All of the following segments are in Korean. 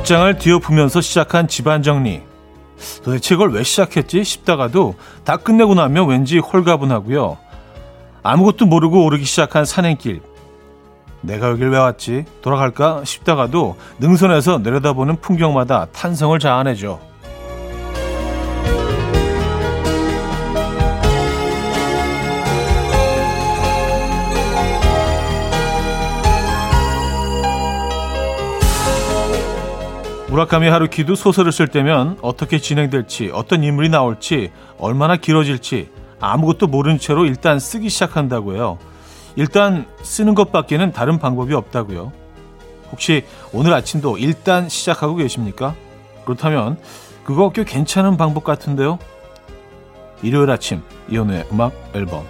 옷장을 뒤엎으면서 시작한 집안 정리. 도대체 이걸 왜 시작했지 싶다가도 다 끝내고 나면 왠지 홀가분하고요. 아무것도 모르고 오르기 시작한 산행길. 내가 여길 왜 왔지? 돌아갈까 싶다가도 능선에서 내려다보는 풍경마다 탄성을 자아내죠. 무라카미 하루키도 소설을 쓸 때면 어떻게 진행될지, 어떤 인물이 나올지, 얼마나 길어질지 아무것도 모른 채로 일단 쓰기 시작한다고요. 일단 쓰는 것밖에는 다른 방법이 없다고요. 혹시 오늘 아침도 일단 시작하고 계십니까? 그렇다면 그거 꽤 괜찮은 방법 같은데요. 일요일 아침 이혼의 음악 앨범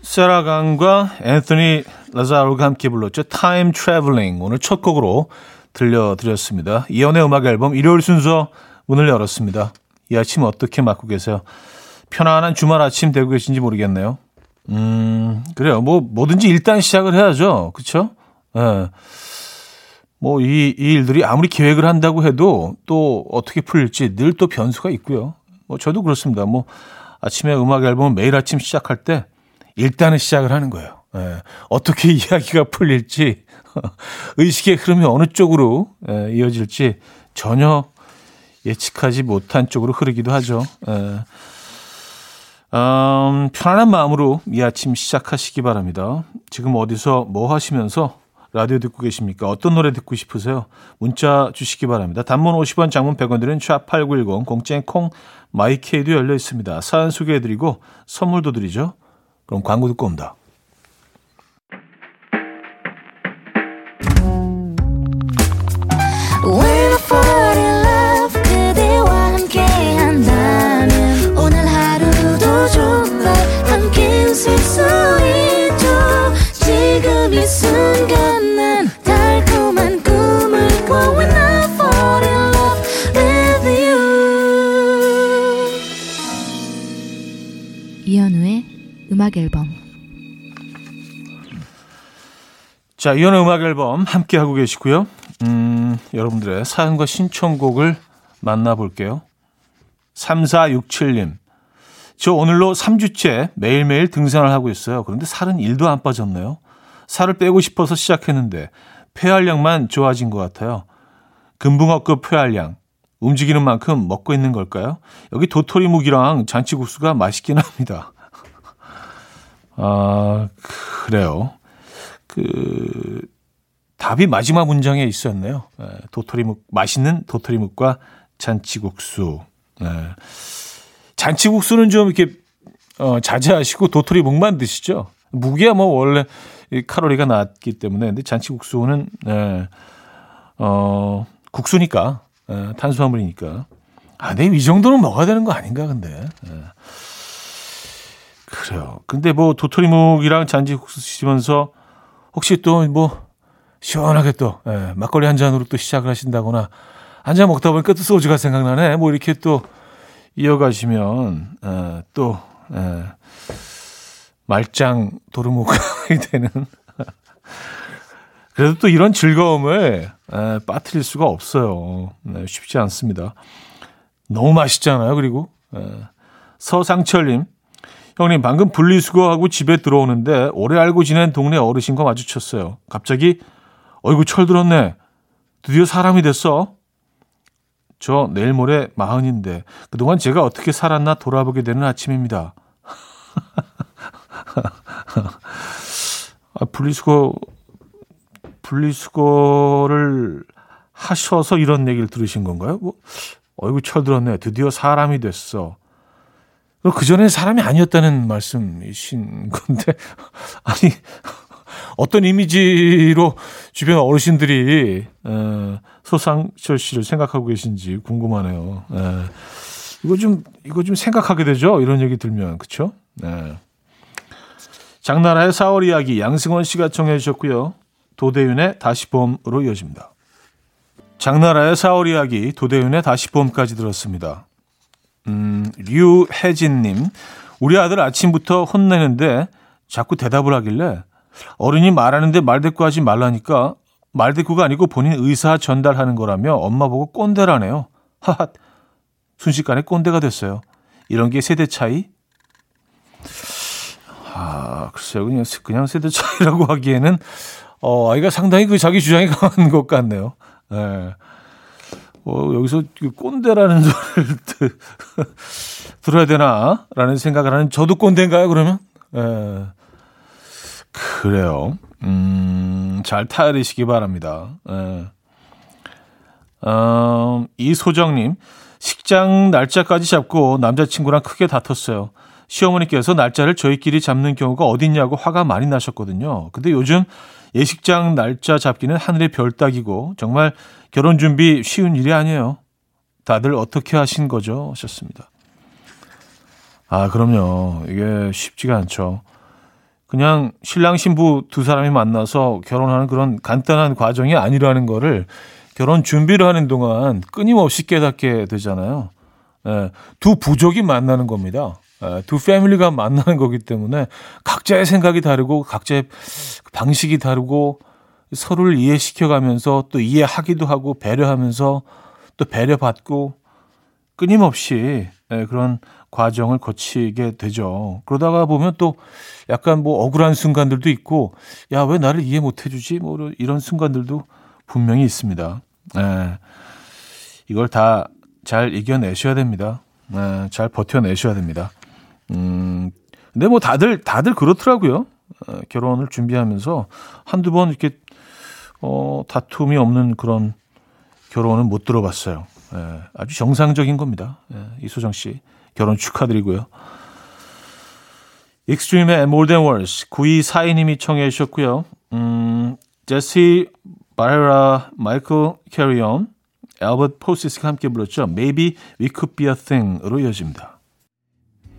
세라강과 앤토니 라자로가 함께 불렀죠. Time Traveling 오늘 첫 곡으로 들려드렸습니다. 이현우의 음악 앨범 일요일 순서 문을 열었습니다. 이 아침 어떻게 맞고 계세요? 편안한 주말 아침 되고 계신지 모르겠네요. 음, 그래요. 뭐, 뭐든지 일단 시작을 해야죠. 그쵸? 예. 네. 뭐, 이, 이 일들이 아무리 계획을 한다고 해도 또 어떻게 풀릴지 늘 또 변수가 있고요. 뭐, 저도 그렇습니다. 뭐, 아침에 음악 앨범을 매일 아침 시작할 때 일단은 시작을 하는 거예요. 예. 어떻게 이야기가 풀릴지, 의식의 흐름이 어느 쪽으로 예, 이어질지 전혀 예측하지 못한 쪽으로 흐르기도 하죠. 예. 음, 편안한 마음으로 이 아침 시작하시기 바랍니다. 지금 어디서 뭐 하시면서 라디오 듣고 계십니까? 어떤 노래 듣고 싶으세요? 문자 주시기 바랍니다. 단문 50원, 장문 100원 드는 샵8910, 공짜인 콩, 마이케이도 열려 있습니다. 사연 소개해 드리고 선물도 드리죠. 그럼 광고 듣고 옵니다. 자, 이현의 음악 앨범 함께 하고 계시고요. 음, 여러분들의 사연과 신청곡을 만나볼게요. 3467님. 저 오늘로 3주째 매일매일 등산을 하고 있어요. 그런데 살은 1도 안 빠졌네요. 살을 빼고 싶어서 시작했는데 폐활량만 좋아진 것 같아요. 금붕어급 폐활량. 움직이는 만큼 먹고 있는 걸까요? 여기 도토리묵이랑 잔치국수가 맛있긴 합니다. 아, 그래요. 그, 답이 마지막 문장에 있었네요. 예, 도토리묵, 맛있는 도토리묵과 잔치국수. 네. 잔치국수는 좀 이렇게, 어, 자제하시고 도토리묵만 드시죠. 무기야 뭐 원래 칼로리가 낮기 때문에. 근데 잔치국수는, 네. 어, 국수니까, 네, 탄수화물이니까. 아, 네, 이 정도는 먹어야 되는 거 아닌가, 근데. 네. 그래요. 근데 뭐 도토리묵이랑 잔치국수 드시면서 혹시 또 뭐 시원하게 또 예, 막걸리 한 잔으로 또 시작을 하신다거나 한 잔 먹다 보니까 또 소주가 생각나네. 뭐 이렇게 또 이어가시면 예, 또 예, 말짱 도루묵이 되는 그래도 또 이런 즐거움을 에, 빠뜨릴 수가 없어요. 네, 쉽지 않습니다. 너무 맛있잖아요. 그리고 에, 서상철님 형님, 방금 분리수거하고 집에 들어오는데 오래 알고 지낸 동네 어르신과 마주쳤어요. 갑자기, 어이구, 철 들었네. 드디어 사람이 됐어. 저 내일 모레 마흔인데 그동안 제가 어떻게 살았나 돌아보게 되는 아침입니다. 아, 분리수거, 분리수거를 하셔서 이런 얘기를 들으신 건가요? 뭐, 어이구, 철 들었네. 드디어 사람이 됐어. 그 전에 사람이 아니었다는 말씀이신 건데, 아니, 어떤 이미지로 주변 어르신들이 에, 소상철 씨를 생각하고 계신지 궁금하네요. 에, 이거 좀 이거 좀 생각하게 되죠. 이런 얘기 들면 그렇죠? 네. 장나라의 4월 이야기 양승원 씨가 청해 주셨고요. 도대윤의 다시 봄으로 이어집니다. 장나라의 4월 이야기 도대윤의 다시 봄까지 들었습니다. 음, 류혜진님, 우리 아들 아침부터 혼내는데 자꾸 대답을 하길래 어른이 말하는데 말대꾸 하지 말라니까 말대꾸가 아니고 본인 의사 전달하는 거라며 엄마 보고 꼰대라네요. 하하. 순식간에 꼰대가 됐어요. 이런 게 세대 차이? 아, 글쎄요. 그냥, 그냥 세대 차이라고 하기에는, 어, 아이가 상당히 그 자기 주장이 강한 것 같네요. 예. 네. 어, 여기서 그 꼰대라는 소리를 들어야 되나? 라는 생각을 하는 저도 꼰대인가요, 그러면? 예. 그래요. 음, 잘 타이르시기 바랍니다. 예. 어, 이소정님, 식장 날짜까지 잡고 남자친구랑 크게 다퉜어요. 시어머니께서 날짜를 저희끼리 잡는 경우가 어딨냐고 화가 많이 나셨거든요. 근데 요즘 예식장 날짜 잡기는 하늘의 별 따기고 정말 결혼 준비 쉬운 일이 아니에요. 다들 어떻게 하신 거죠? 하셨습니다. 아, 그럼요. 이게 쉽지가 않죠. 그냥 신랑 신부 두 사람이 만나서 결혼하는 그런 간단한 과정이 아니라는 거를 결혼 준비를 하는 동안 끊임없이 깨닫게 되잖아요. 예, 두 부족이 만나는 겁니다. 예, 두 패밀리가 만나는 거기 때문에 각자의 생각이 다르고 각자의 방식이 다르고 서로를 이해시켜가면서 또 이해하기도 하고 배려하면서 또 배려받고 끊임없이 예, 그런 과정을 거치게 되죠. 그러다가 보면 또 약간 뭐 억울한 순간들도 있고, 야, 왜 나를 이해 못 해주지? 뭐 이런 순간들도 분명히 있습니다. 예, 이걸 다 잘 이겨내셔야 됩니다. 예, 잘 버텨내셔야 됩니다. 음, 근데 뭐 다들, 다들 그렇더라고요. 어, 결혼을 준비하면서 한두 번 이렇게, 어, 다툼이 없는 그런 결혼은 못 들어봤어요. 예, 아주 정상적인 겁니다. 예, 이소정 씨. 결혼 축하드리고요. 익스트림의 More Than Words 9242님이 청해 주셨고요. 음, 제시 바레라, 마이클 캐리온, 엘버트 포시스가 함께 불렀죠. Maybe We Could Be A Thing으로 이어집니다.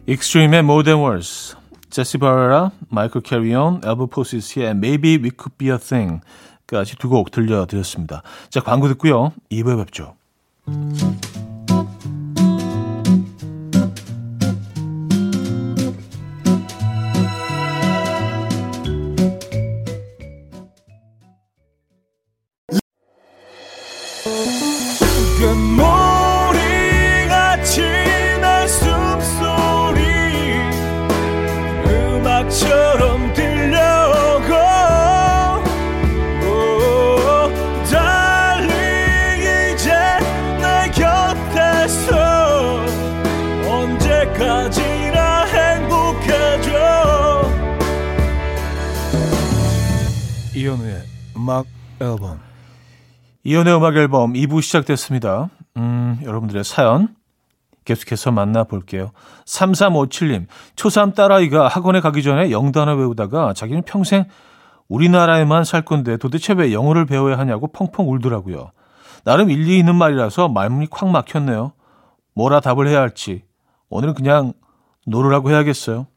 익스트림의 More Than Words 제시 바레라, 마이클 캐리온, 엘버트 포시스의 Maybe We Could Be A Thing까지 두 곡 들려드렸습니다. 자, 광고 듣고요. 2부에 뵙죠. 음 악 앨범. 이연의 음악 앨범 2부 시작됐습니다. 음, 여러분들의 사연 계속해서 만나볼게요. 3357님, 초3 딸아이가 학원에 가기 전에 영단어 외우다가 자기는 평생 우리나라에만 살 건데 도대체 왜 영어를 배워야 하냐고 펑펑 울더라고요. 나름 일리 있는 말이라서 말문이 콱 막혔네요. 뭐라 답을 해야 할지. 오늘은 그냥 노르라고 해야겠어요.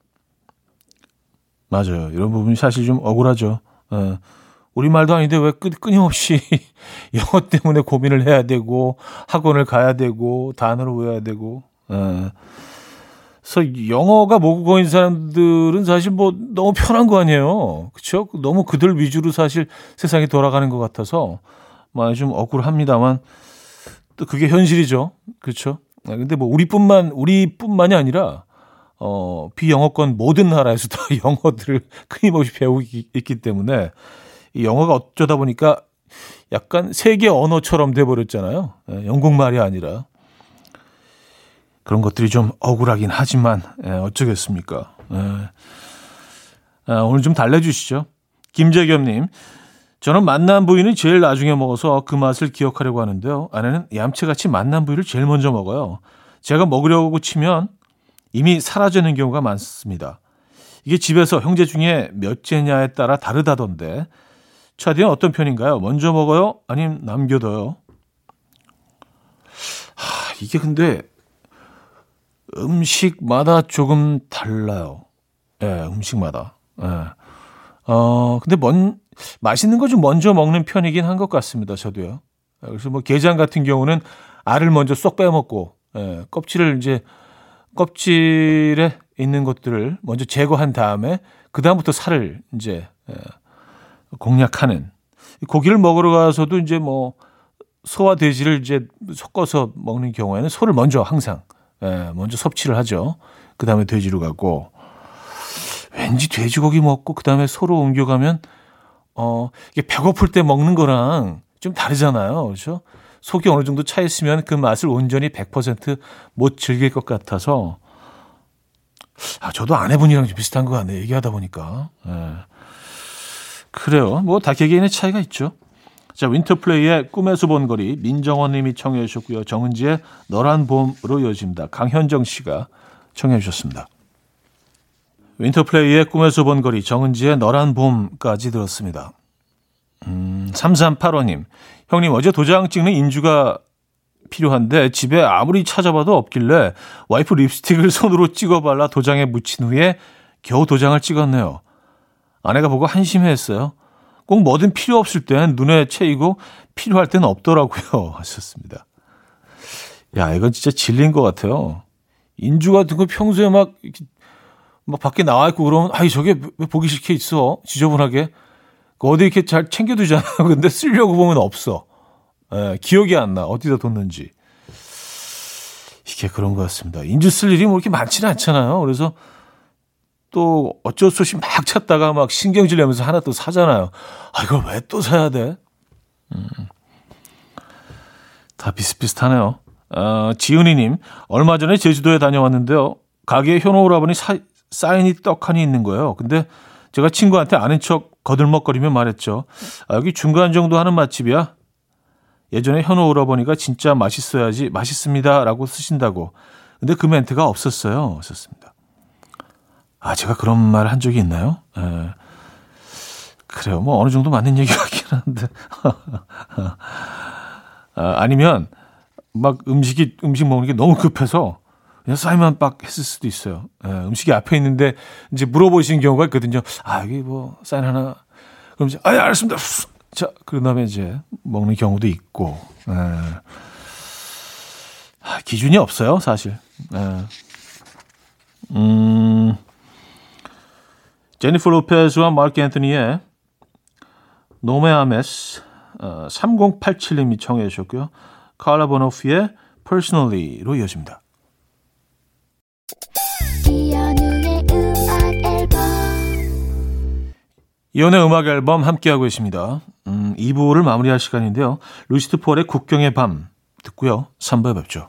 맞아요. 이런 부분이 사실 좀 억울하죠. 어, 우리말도 아닌데 왜 끊, 끊임없이 영어 때문에 고민을 해야 되고 학원을 가야 되고 단어를 외워야 되고 어. 그래서 영어가 모국어인 사람들은 사실 뭐 너무 편한 거 아니에요. 그렇죠? 너무 그들 위주로 사실 세상이 돌아가는 것 같아서 많이 좀 억울합니다만 또 그게 현실이죠. 그렇죠? 근데 뭐 우리뿐만 우리뿐만이 아니라 어 비영어권 모든 나라에서 다 영어들을 끊임없이 배우고 있기 때문에 이 영어가 어쩌다 보니까 약간 세계 언어처럼 돼버렸잖아요. 예, 영국말이 아니라. 그런 것들이 좀 억울하긴 하지만 예, 어쩌겠습니까. 예. 아, 오늘 좀 달래주시죠. 김재겸님, 저는 만난 부위는 제일 나중에 먹어서 그 맛을 기억하려고 하는데요. 아내는 얌체같이 만난 부위를 제일 먼저 먹어요. 제가 먹으려고 치면 이미 사라지는 경우가 많습니다. 이게 집에서 형제 중에 몇째냐에 따라 다르다던데 차디는 어떤 편인가요? 먼저 먹어요? 아니면 남겨둬요? 하, 이게 근데 음식마다 조금 달라요. 예, 네, 음식마다. 예. 네. 어, 근데 먼, 맛있는 거 좀 먼저 먹는 편이긴 한 것 같습니다. 저도요. 그래서 뭐 게장 같은 경우는 알을 먼저 쏙 빼먹고, 예, 껍질을 이제, 껍질에 있는 것들을 먼저 제거한 다음에, 그다음부터 살을 이제, 예, 공략하는 고기를 먹으러 가서도 이제 뭐 소와 돼지를 이제 섞어서 먹는 경우에는 소를 먼저 항상 예, 먼저 섭취를 하죠. 그 다음에 돼지로 가고 왠지 돼지고기 먹고 그 다음에 소로 옮겨가면 어 이게 배고플 때 먹는 거랑 좀 다르잖아요, 그렇죠? 속이 어느 정도 차 있으면 그 맛을 온전히 100%못 즐길 것 같아서 아 저도 아내분이랑 좀 비슷한 것 같네요. 얘기하다 보니까 예. 그래요. 뭐 다 개개인의 차이가 있죠. 자, 윈터플레이의 꿈에서 본 거리 민정원 님이 청해 주셨고요. 정은지의 너란 봄으로 이어집니다. 강현정 씨가 청해 주셨습니다. 윈터플레이의 꿈에서 본 거리 정은지의 너란 봄까지 들었습니다. 음, 3385님. 형님 어제 도장 찍는 인주가 필요한데 집에 아무리 찾아봐도 없길래 와이프 립스틱을 손으로 찍어 발라 도장에 묻힌 후에 겨우 도장을 찍었네요. 아내가 보고 한심해했어요. 꼭 뭐든 필요 없을 땐 눈에 채이고 필요할 땐 없더라고요. 하셨습니다. 야, 이건 진짜 진리인 것 같아요. 인주 같은 거 평소에 막, 막 밖에 나와 있고 그러면, 아이, 저게 왜 보기 싫게 있어? 지저분하게. 어디 이렇게 잘 챙겨두잖아요. 근데 쓰려고 보면 없어. 예, 기억이 안 나. 어디다 뒀는지. 이게 그런 것 같습니다. 인주 쓸 일이 뭐 이렇게 많지는 않잖아요. 그래서 또 어쩔 수 없이 막 찾다가 막 신경질 내면서 하나 또 사잖아요. 아, 이걸 왜 또 사야 돼? 음. 다 비슷비슷하네요. 어, 지은이님, 얼마 전에 제주도에 다녀왔는데요. 가게에 현호 오라버니 사, 사인이 떡하니 있는 거예요. 근데 제가 친구한테 아는 척 거들먹거리며 말했죠. 아, 여기 중간 정도 하는 맛집이야. 예전에 현호 오라버니가 진짜 맛있어야지 맛있습니다. 라고 쓰신다고. 근데 그 멘트가 없었어요. 썼습니다. 아, 제가 그런 말 한 적이 있나요? 예. 그래요. 뭐 어느 정도 맞는 얘기 같긴 한데. 아, 아니면 막 음식이 음식 먹는 게 너무 급해서 그냥 사인만 빡 했을 수도 있어요. 예, 음식이 앞에 있는데 이제 물어보시는 경우가 있거든요. 아, 여기 뭐 사인 하나. 그럼 이제 아, 예, 알았습니다. 자, 그런 다음에 이제 먹는 경우도 있고. 예. 아, 기준이 없어요, 사실. 예. 음. 제니퍼 로페즈와 마크 앤토니의 No Me Ames 어, 3087님이 청해 주셨고요. 칼라 보노프의 Personally로 이어집니다. 이현우의 음악 앨범 함께하고 계십니다. 음, 2부를 마무리할 시간인데요. 루시드 폴의 국경의 밤 듣고요. 3부에 뵙죠.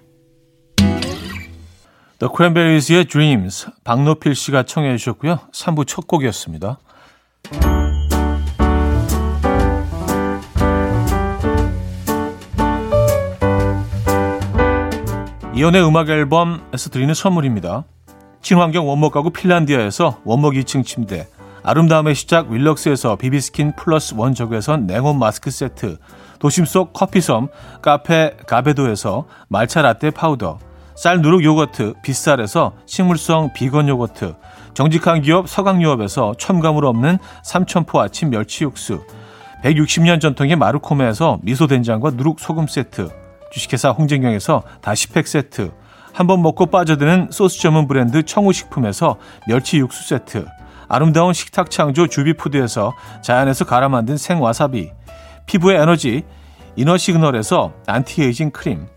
The Cranberries의 Dreams, 박노필 씨가 청해 주셨고요. 3부 첫 곡이었습니다. 이연의 음악 앨범에서 드리는 선물입니다. 친환경 원목 가구 핀란디아에서 원목 2층 침대, 아름다움의 시작 윌럭스에서 비비스킨 플러스 원적외선 냉온 마스크 세트, 도심 속 커피섬 카페 가베도에서 말차 라떼 파우더, 쌀 누룩 요거트 빗살에서 식물성 비건 요거트 정직한 기업 서강유업에서 첨가물 없는 삼천포 아침 멸치 육수 160년 전통의 마르코메에서 미소된장과 누룩 소금 세트 주식회사 홍진경에서 다시팩 세트 한 번 먹고 빠져드는 소스 전문 브랜드 청우식품에서 멸치 육수 세트 아름다운 식탁 창조 주비푸드에서 자연에서 갈아 만든 생와사비 피부의 에너지 이너시그널에서 안티에이징 크림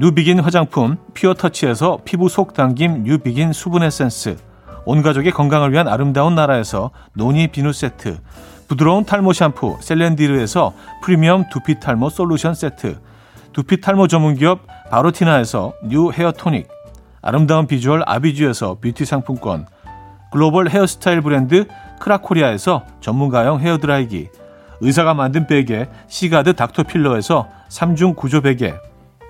뉴비긴 화장품 피어터치에서 피부 속 당김 뉴비긴 수분 에센스. 온 가족의 건강을 위한 아름다운 나라에서 노니 비누 세트. 부드러운 탈모 샴푸 셀렌디르에서 프리미엄 두피 탈모 솔루션 세트. 두피 탈모 전문기업 바로티나에서 new 헤어 토닉. 아름다운 비주얼 아비주에서 뷰티 상품권. 글로벌 헤어스타일 브랜드 크라코리아에서 전문가용 헤어드라이기. 의사가 만든 베개 시가드 닥터필러에서 3중 구조 베개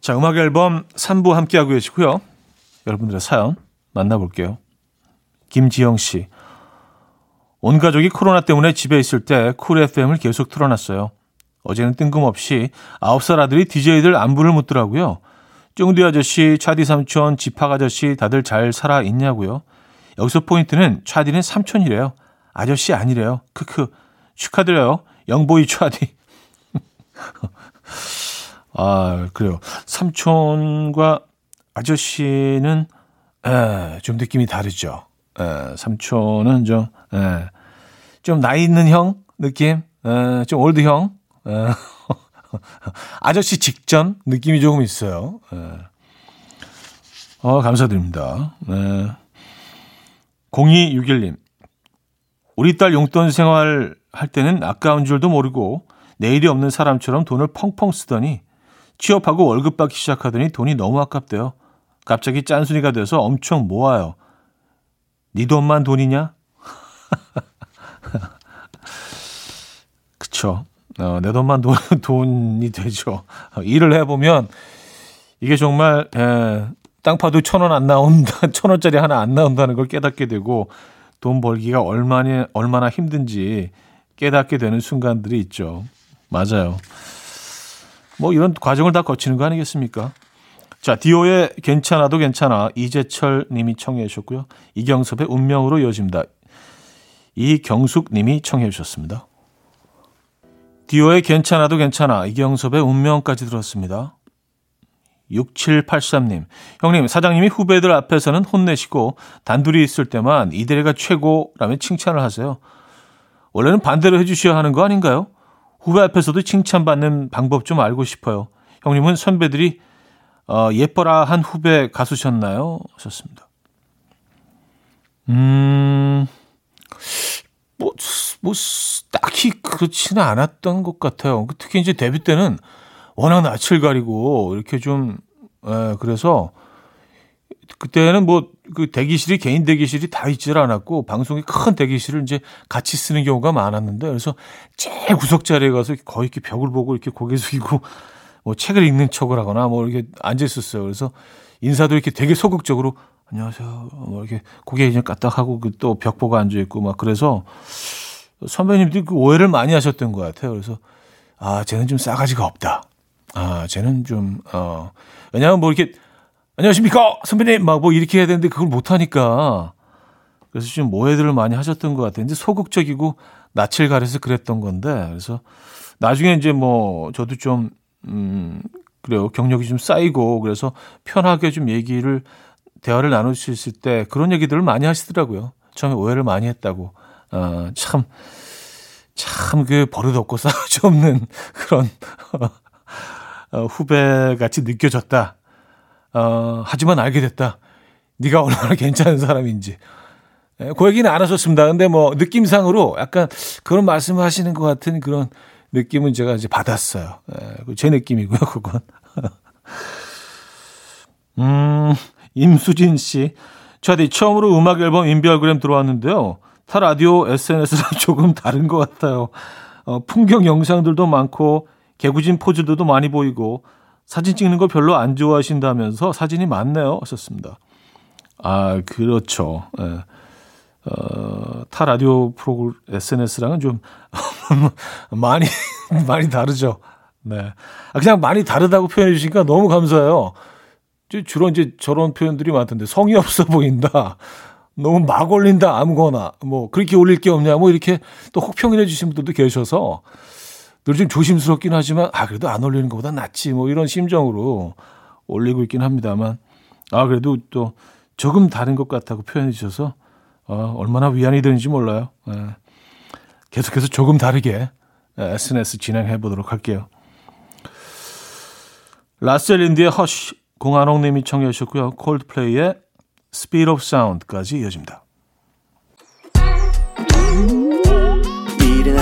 자, 음악 앨범 3부 함께하고 계시고요. 여러분들의 사연 만나볼게요. 김지영 씨. 온 가족이 코로나 때문에 집에 있을 때 쿨 FM을 계속 틀어놨어요. 어제는 뜬금없이 9살 아들이 DJ들 안부를 묻더라고요. 쫑디 아저씨, 차디 삼촌, 지팍 아저씨 다들 잘 살아 있냐고요. 여기서 포인트는 차디는 삼촌이래요. 아저씨 아니래요. 크크. 축하드려요. 영보이 차디. 아, 그래요. 삼촌과 아저씨는 에, 좀 느낌이 다르죠. 에, 삼촌은 좀, 에, 좀 나이 있는 형 느낌, 에, 좀 올드 형, 에, 아저씨 직전 느낌이 조금 있어요. 에. 어, 감사드립니다. 네. 0261님. 우리 딸 용돈 생활 할 때는 아까운 줄도 모르고 내일이 없는 사람처럼 돈을 펑펑 쓰더니 취업하고 월급 받기 시작하더니 돈이 너무 아깝대요. 갑자기 짠순이가 돼서 엄청 모아요. 네 돈만 돈이냐? 그쵸. 어, 내 돈만 돈, 돈이 되죠. 어, 일을 해보면 이게 정말 에, 땅 파도 천 원 안 나온다, 천 원짜리 하나 안 나온다는 걸 깨닫게 되고 돈 벌기가 얼마나 얼마나 힘든지 깨닫게 되는 순간들이 있죠. 맞아요. 뭐 이런 과정을 다 거치는 거 아니겠습니까? 자, 디오의 괜찮아도 괜찮아 이재철 님이 청해 주셨고요. 이경섭의 운명으로 이어집니다. 이경숙 님이 청해 주셨습니다. 디오의 괜찮아도 괜찮아 이경섭의 운명까지 들었습니다. 6783님. 형님, 사장님이 후배들 앞에서는 혼내시고 단둘이 있을 때만 이대리가 최고라며 칭찬을 하세요. 원래는 반대로 해주셔야 하는 거 아닌가요? 후배 앞에서도 칭찬받는 방법 좀 알고 싶어요. 형님은 선배들이 어, 예뻐라 한 후배 가수셨나요? 하셨습니다. 음, 뭐, 뭐, 딱히 그렇지는 않았던 것 같아요. 특히 이제 데뷔 때는 워낙 낯을 가리고 이렇게 좀, 에, 그래서 그때는 뭐 그 대기실이 개인 대기실이 다 있질 않았고 방송이 큰 대기실을 이제 같이 쓰는 경우가 많았는데 그래서 제일 구석 자리에 가서 거의 이렇게 벽을 보고 이렇게 고개 숙이고 뭐 책을 읽는 척을 하거나 뭐 이렇게 앉아 있었어요. 그래서 인사도 이렇게 되게 소극적으로 안녕하세요. 뭐 이렇게 고개 그냥 까딱하고 그 또 벽 보고 앉아 있고 막 그래서 선배님들이 그 오해를 많이 하셨던 것 같아요. 그래서 아 쟤는 좀 싸가지가 없다. 아 쟤는 좀 어 왜냐하면 뭐 이렇게 안녕하십니까 선배님 막 뭐 이렇게 해야 되는데 그걸 못 하니까 그래서 좀 오해들을 많이 하셨던 것. 이제 소극적이고 낯을 가려서 그랬던 건데 그래서 나중에 이제 뭐 저도 좀 음, 그래요. 경력이 좀 쌓이고 그래서 편하게 좀 얘기를 대화를 나눌 수 있을 때 그런 얘기들을 많이 하시더라고요. 처음에 오해를 많이 했다고. 어, 참, 참 그 버릇없고 싸우지 없는 그런 어, 후배 같이 느껴졌다. 어, 하지만 알게 됐다. 네가 얼마나 괜찮은 사람인지. 예, 그 얘기는 안 하셨습니다. 근데 뭐 느낌상으로 약간 그런 말씀을 하시는 것 같은 그런 느낌은 제가 이제 받았어요. 예, 제 느낌이고요, 그건. 음, 임수진 씨. 저디 처음으로 음악 앨범 인별그램 들어왔는데요. 타 라디오 SNS랑 조금 다른 것 같아요. 어, 풍경 영상들도 많고 개구진 포즈들도 많이 보이고 사진 찍는 거 별로 안 좋아하신다면서 사진이 많네요. 하셨습니다. 아, 그렇죠. 예. 어, 타 라디오 프로그램 SNS랑은 좀 많이 많이 다르죠. 네. 아, 그냥 많이 다르다고 표현해 주시니까 너무 감사해요. 주로 이제 저런 표현들이 많던데 성의 없어 보인다. 너무 막 올린다 아무거나 뭐 그렇게 올릴 게 없냐 뭐 이렇게 또 혹평을 해주신 분들도 계셔서 늘좀 조심스럽긴 하지만 아 그래도 안 올리는 것보다 낫지 뭐 이런 심정으로 올리고 있긴 합니다만 아 그래도 또 조금 다른 것 같다고 표현해 주셔서 어, 얼마나 위안이 되는지 몰라요. 예. 계속해서 조금 다르게 SNS 진행해 보도록 할게요. 라셀린디의 허쉬 공한홍 님이 청해 주셨고요. 콜드플레이의 Speed of Sound까지 이어집니다.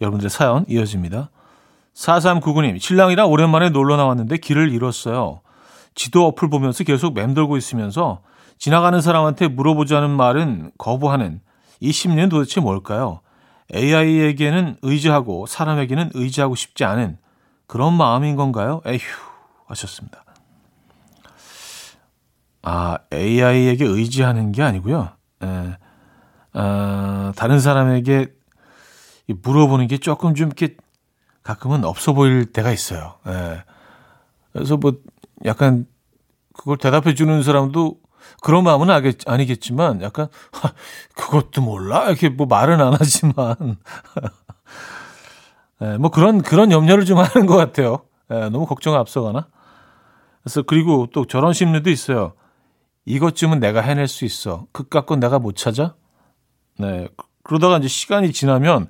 여러분들의 사연 이어집니다. 4399님, 신랑이랑 오랜만에 놀러 나왔는데 길을 잃었어요. 지도 어플 보면서 계속 맴돌고 있으면서 지나가는 사람한테 물어보자는 말은 거부하는 이 심리는 도대체 뭘까요? AI에게는 의지하고 사람에게는 의지하고 싶지 않은 그런 마음인 건가요? 에휴, 하셨습니다. 아, AI에게 의지하는 게 아니고요. 에, 어, 다른 사람에게 물어보는 게 조금 좀 이렇게 가끔은 없어 보일 때가 있어요. 예. 그래서 뭐 약간 그걸 대답해 주는 사람도 그런 마음은 아겠, 아니겠지만 약간 하, 그것도 몰라 이렇게 뭐 말은 안 하지만 예, 뭐 그런 그런 염려를 좀 하는 것 같아요. 예, 너무 걱정 앞서가나? 그래서 그리고 또 저런 심리도 있어요. 이것쯤은 내가 해낼 수 있어. 그깟 건 내가 못 찾아? 네. 그러다가 이제 시간이 지나면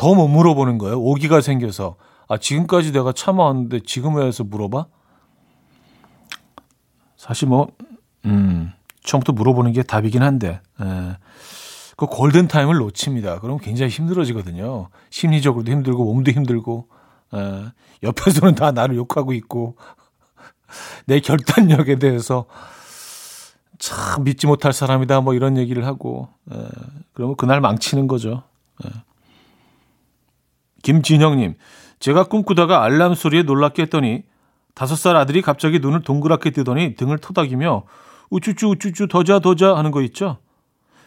더 못 물어보는 거예요. 오기가 생겨서. 아, 지금까지 내가 참아왔는데 지금 왜 해서 물어봐? 사실 뭐, 음, 처음부터 물어보는 게 답이긴 한데, 예. 그 골든 타임을 놓칩니다. 그럼 굉장히 힘들어지거든요. 심리적으로도 힘들고, 몸도 힘들고, 예. 옆에서는 다 나를 욕하고 있고, 내 결단력에 대해서 참 믿지 못할 사람이다 뭐 이런 얘기를 하고 에, 그러면 그날 망치는 거죠. 에. 김진영님, 제가 꿈꾸다가 알람 소리에 놀랍게 했더니 다섯 살 아들이 갑자기 눈을 동그랗게 뜨더니 등을 토닥이며 우쭈쭈 우쭈쭈 더자 더자 하는 거 있죠.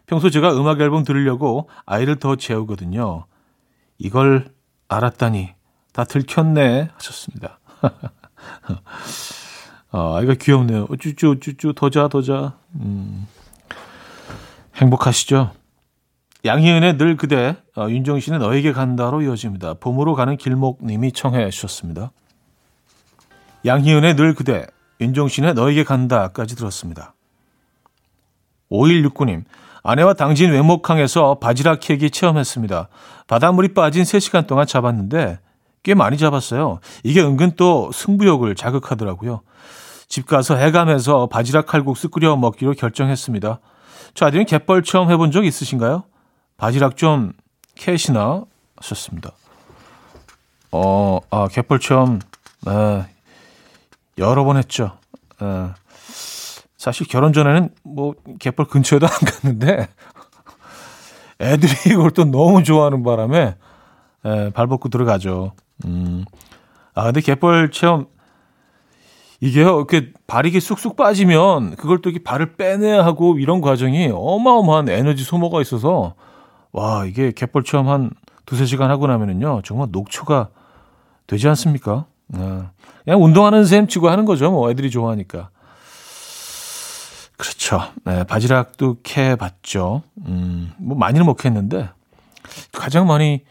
평소 제가 음악 앨범 들으려고 아이를 더 재우거든요. 이걸 알았다니 다 들켰네 하셨습니다. 아, 아이가 귀엽네요. 쭈쭈, 쭈쭈, 더자, 더자. 음, 행복하시죠? 양희은의 늘 그대, 어, 윤정신의 너에게 간다로 이어집니다. 봄으로 가는 길목님이 청해 주셨습니다. 양희은의 늘 그대, 윤정신의 너에게 간다까지 들었습니다. 5169님, 아내와 당진 외목항에서 바지락 캐기 체험했습니다. 바닷물이 빠진 3시간 동안 잡았는데 꽤 많이 잡았어요. 이게 은근 또 승부욕을 자극하더라고요. 집 가서 해감해서 바지락 칼국수 끓여 먹기로 결정했습니다. 저 아들은 갯벌 체험 해본 적 있으신가요? 바지락 좀 캐시나 하셨습니다. 어, 아, 갯벌 체험, 네, 여러 번 했죠. 네. 사실 결혼 전에는 뭐 갯벌 근처에도 안 갔는데 애들이 이걸 또 너무 좋아하는 바람에 에, 발 벗고 들어가죠. 음. 아, 근데 갯벌 체험 이게요, 이렇게 발이 이렇게 쑥쑥 빠지면 그걸 또 이렇게 발을 빼내야 하고 이런 과정이 어마어마한 에너지 소모가 있어서 와, 이게 갯벌 체험 한 두세 시간 하고 나면은요, 정말 녹초가 되지 않습니까? 네. 그냥 운동하는 셈 치고 하는 거죠. 뭐 애들이 좋아하니까. 그렇죠. 네, 바지락도 캐 봤죠. 음, 뭐 많이는 못 캤는데 가장 많이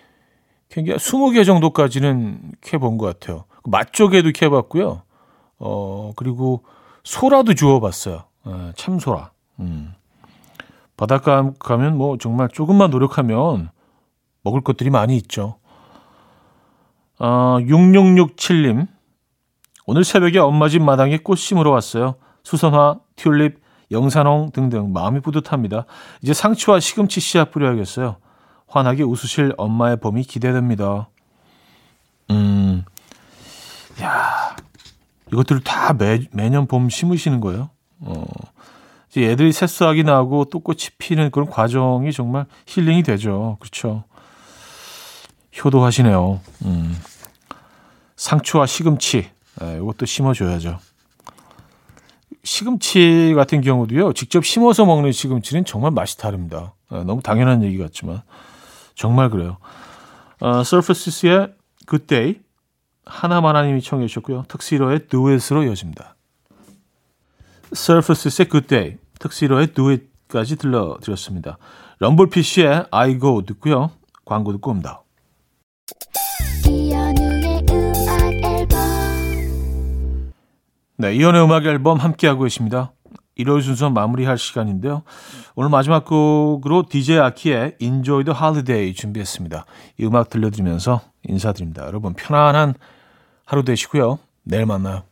캔게 20개 정도까지는 캐 본 것 같아요. 맛 쪽에도 캐 봤고요. 어, 그리고 소라도 주워 봤어요. 예, 참소라. 음. 바닷가 가면 뭐 정말 조금만 노력하면 먹을 것들이 많이 있죠. 어, 6667님. 오늘 새벽에 엄마 집 마당에 꽃 심으러 왔어요. 수선화, 튤립, 영산홍 등등 마음이 뿌듯합니다. 이제 상추와 시금치 씨앗 뿌려야겠어요. 환하게 웃으실 엄마의 봄이 기대됩니다. 음, 야, 이것들을 다 매, 매년 봄 심으시는 거예요. 어, 애들이 새싹이 나고 또 꽃이 피는 그런 과정이 정말 힐링이 되죠. 그렇죠. 효도하시네요. 음. 상추와 시금치, 네, 이것도 심어줘야죠. 시금치 같은 경우도요, 직접 심어서 먹는 시금치는 정말 맛이 다릅니다. 네, 너무 당연한 얘기 같지만, 정말 그래요. 어, Good Day, 하나만 하님이 청해 주셨고요. 턱시로의 Do It으로 이어집니다. Good Day, 특시로의 두엣까지 들려드렸습니다. 럼블피쉬의 I Go 듣고요. 광고 듣고 옵니다. 네, 이연의 음악 앨범 함께하고 계십니다. 일요일 순서 마무리할 시간인데요. 오늘 마지막 곡으로 DJ 아키의 Enjoy the Holiday 준비했습니다. 이 음악 들려드리면서 인사드립니다. 여러분 편안한 하루 되시고요. 내일 만나요.